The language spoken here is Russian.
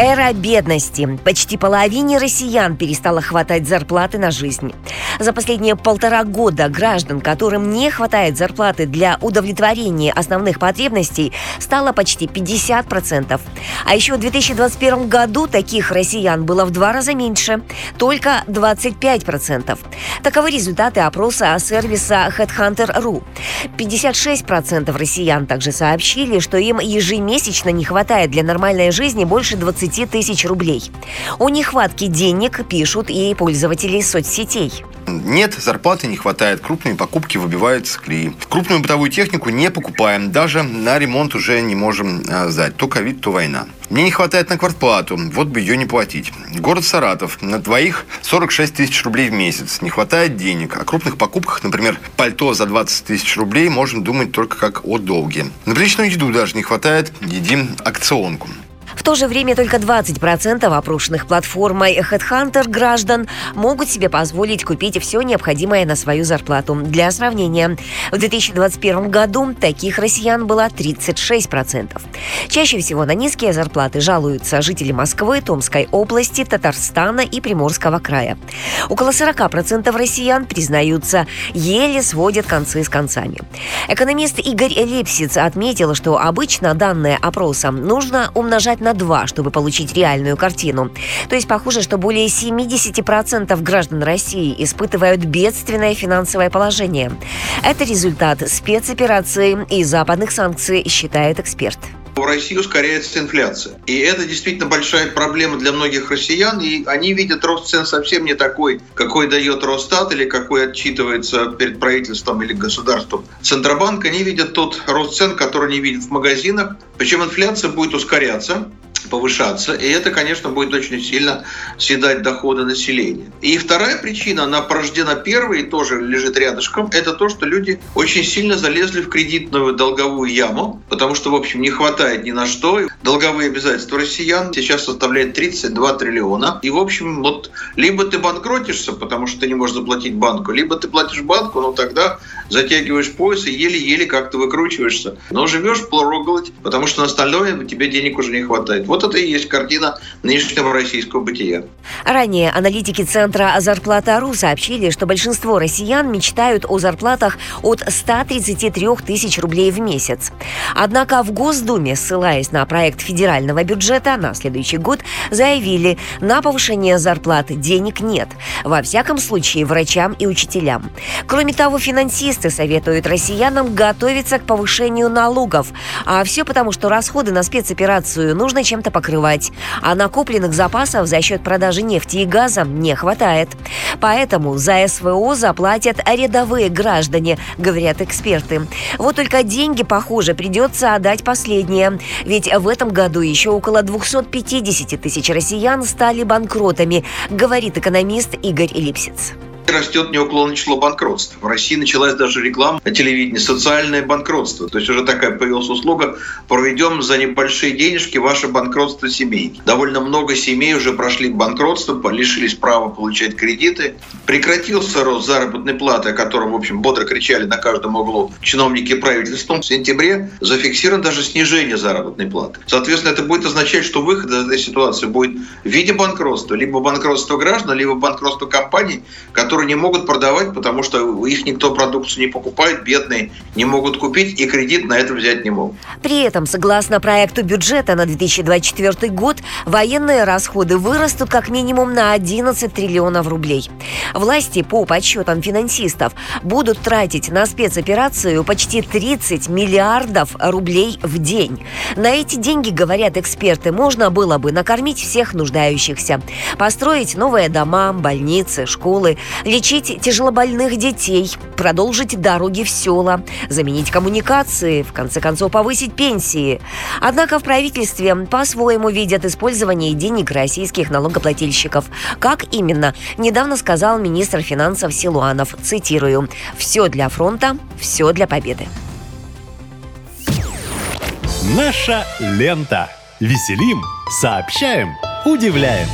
Эра бедности. Почти половине россиян перестало хватать зарплаты на жизнь. За последние полтора года граждан, которым не хватает зарплаты для удовлетворения основных потребностей, стало почти 50%. А еще в 2021 году таких россиян было в два раза меньше, только 25%. Таковы результаты опроса сервиса Headhunter.ru. 56% россиян также сообщили, что им ежемесячно не хватает для нормальной жизни больше 20 тысяч рублей. О нехватке денег пишут и пользователи соцсетей. Нет, зарплаты не хватает, крупные покупки выбиваются с колеи. Крупную бытовую технику не покупаем, даже на ремонт уже не можем а, сдать. То ковид, то война. Мне не хватает на квартплату, вот бы ее не платить. Город Саратов, на двоих 46 тысяч рублей в месяц. Не хватает денег. О крупных покупках, например, пальто за 20 тысяч рублей, можем думать только как о долге. На приличную еду даже не хватает, едим акционку. То же время только 20% опрошенных платформой Headhunter граждан могут себе позволить купить все необходимое на свою зарплату. Для сравнения, в 2021 году таких россиян было 36%. Чаще всего на низкие зарплаты жалуются жители Москвы, Томской области, Татарстана и Приморского края. Около 40% россиян признаются, еле сводят концы с концами. Экономист Игорь Лепсиц отметил, что обычно данные опроса нужно умножать на 2, чтобы получить реальную картину. То есть похоже, что более 70% граждан России испытывают бедственное финансовое положение. Это результат спецоперации и западных санкций, считает эксперт в России ускоряется инфляция. И это действительно большая проблема для многих россиян, и они видят рост цен совсем не такой, какой дает Росстат или какой отчитывается перед правительством или государством Центробанк. Они видят тот рост цен, который они видят в магазинах. Причем инфляция будет ускоряться повышаться, и это, конечно, будет очень сильно съедать доходы населения. И вторая причина, она порождена первой и тоже лежит рядышком, это то, что люди очень сильно залезли в кредитную долговую яму, потому что, в общем, не хватает ни на что. Долговые обязательства россиян сейчас составляют 32 триллиона. И, в общем, вот либо ты банкротишься, потому что ты не можешь заплатить банку, либо ты платишь банку, но тогда затягиваешь пояс и еле-еле как-то выкручиваешься. Но живешь проголодь, потому что на остальное тебе денег уже не хватает. Вот это и есть картина нынешнего российского бытия. Ранее аналитики Центра «Зарплата.ру» сообщили, что большинство россиян мечтают о зарплатах от 133 тысяч рублей в месяц. Однако в Госдуме, ссылаясь на проект федерального бюджета на следующий год, заявили, на повышение зарплат денег нет. Во всяком случае, врачам и учителям. Кроме того, финансисты советуют россиянам готовиться к повышению налогов. А все потому, что расходы на спецоперацию нужно чем чем-то покрывать, а накопленных запасов за счет продажи нефти и газа не хватает. Поэтому за СВО заплатят рядовые граждане, говорят эксперты. Вот только деньги, похоже, придется отдать последние. Ведь в этом году еще около 250 тысяч россиян стали банкротами, говорит экономист Игорь Липсиц растет неуклонное число банкротств. В России началась даже реклама на телевидении «Социальное банкротство». То есть уже такая появилась услуга «Проведем за небольшие денежки ваше банкротство семей». Довольно много семей уже прошли банкротство, лишились права получать кредиты. Прекратился рост заработной платы, о котором, в общем, бодро кричали на каждом углу чиновники правительства. В сентябре зафиксировано даже снижение заработной платы. Соответственно, это будет означать, что выход из этой ситуации будет в виде банкротства. Либо банкротство граждан, либо банкротство компаний, которые которые не могут продавать, потому что их никто продукцию не покупает, бедные не могут купить и кредит на это взять не могут. При этом, согласно проекту бюджета на 2024 год, военные расходы вырастут как минимум на 11 триллионов рублей. Власти, по подсчетам финансистов, будут тратить на спецоперацию почти 30 миллиардов рублей в день. На эти деньги, говорят эксперты, можно было бы накормить всех нуждающихся, построить новые дома, больницы, школы, лечить тяжелобольных детей, продолжить дороги в села, заменить коммуникации, в конце концов повысить пенсии. Однако в правительстве по-своему видят использование денег российских налогоплательщиков. Как именно, недавно сказал министр финансов Силуанов, цитирую, «Все для фронта, все для победы». Наша лента. Веселим, сообщаем, удивляем.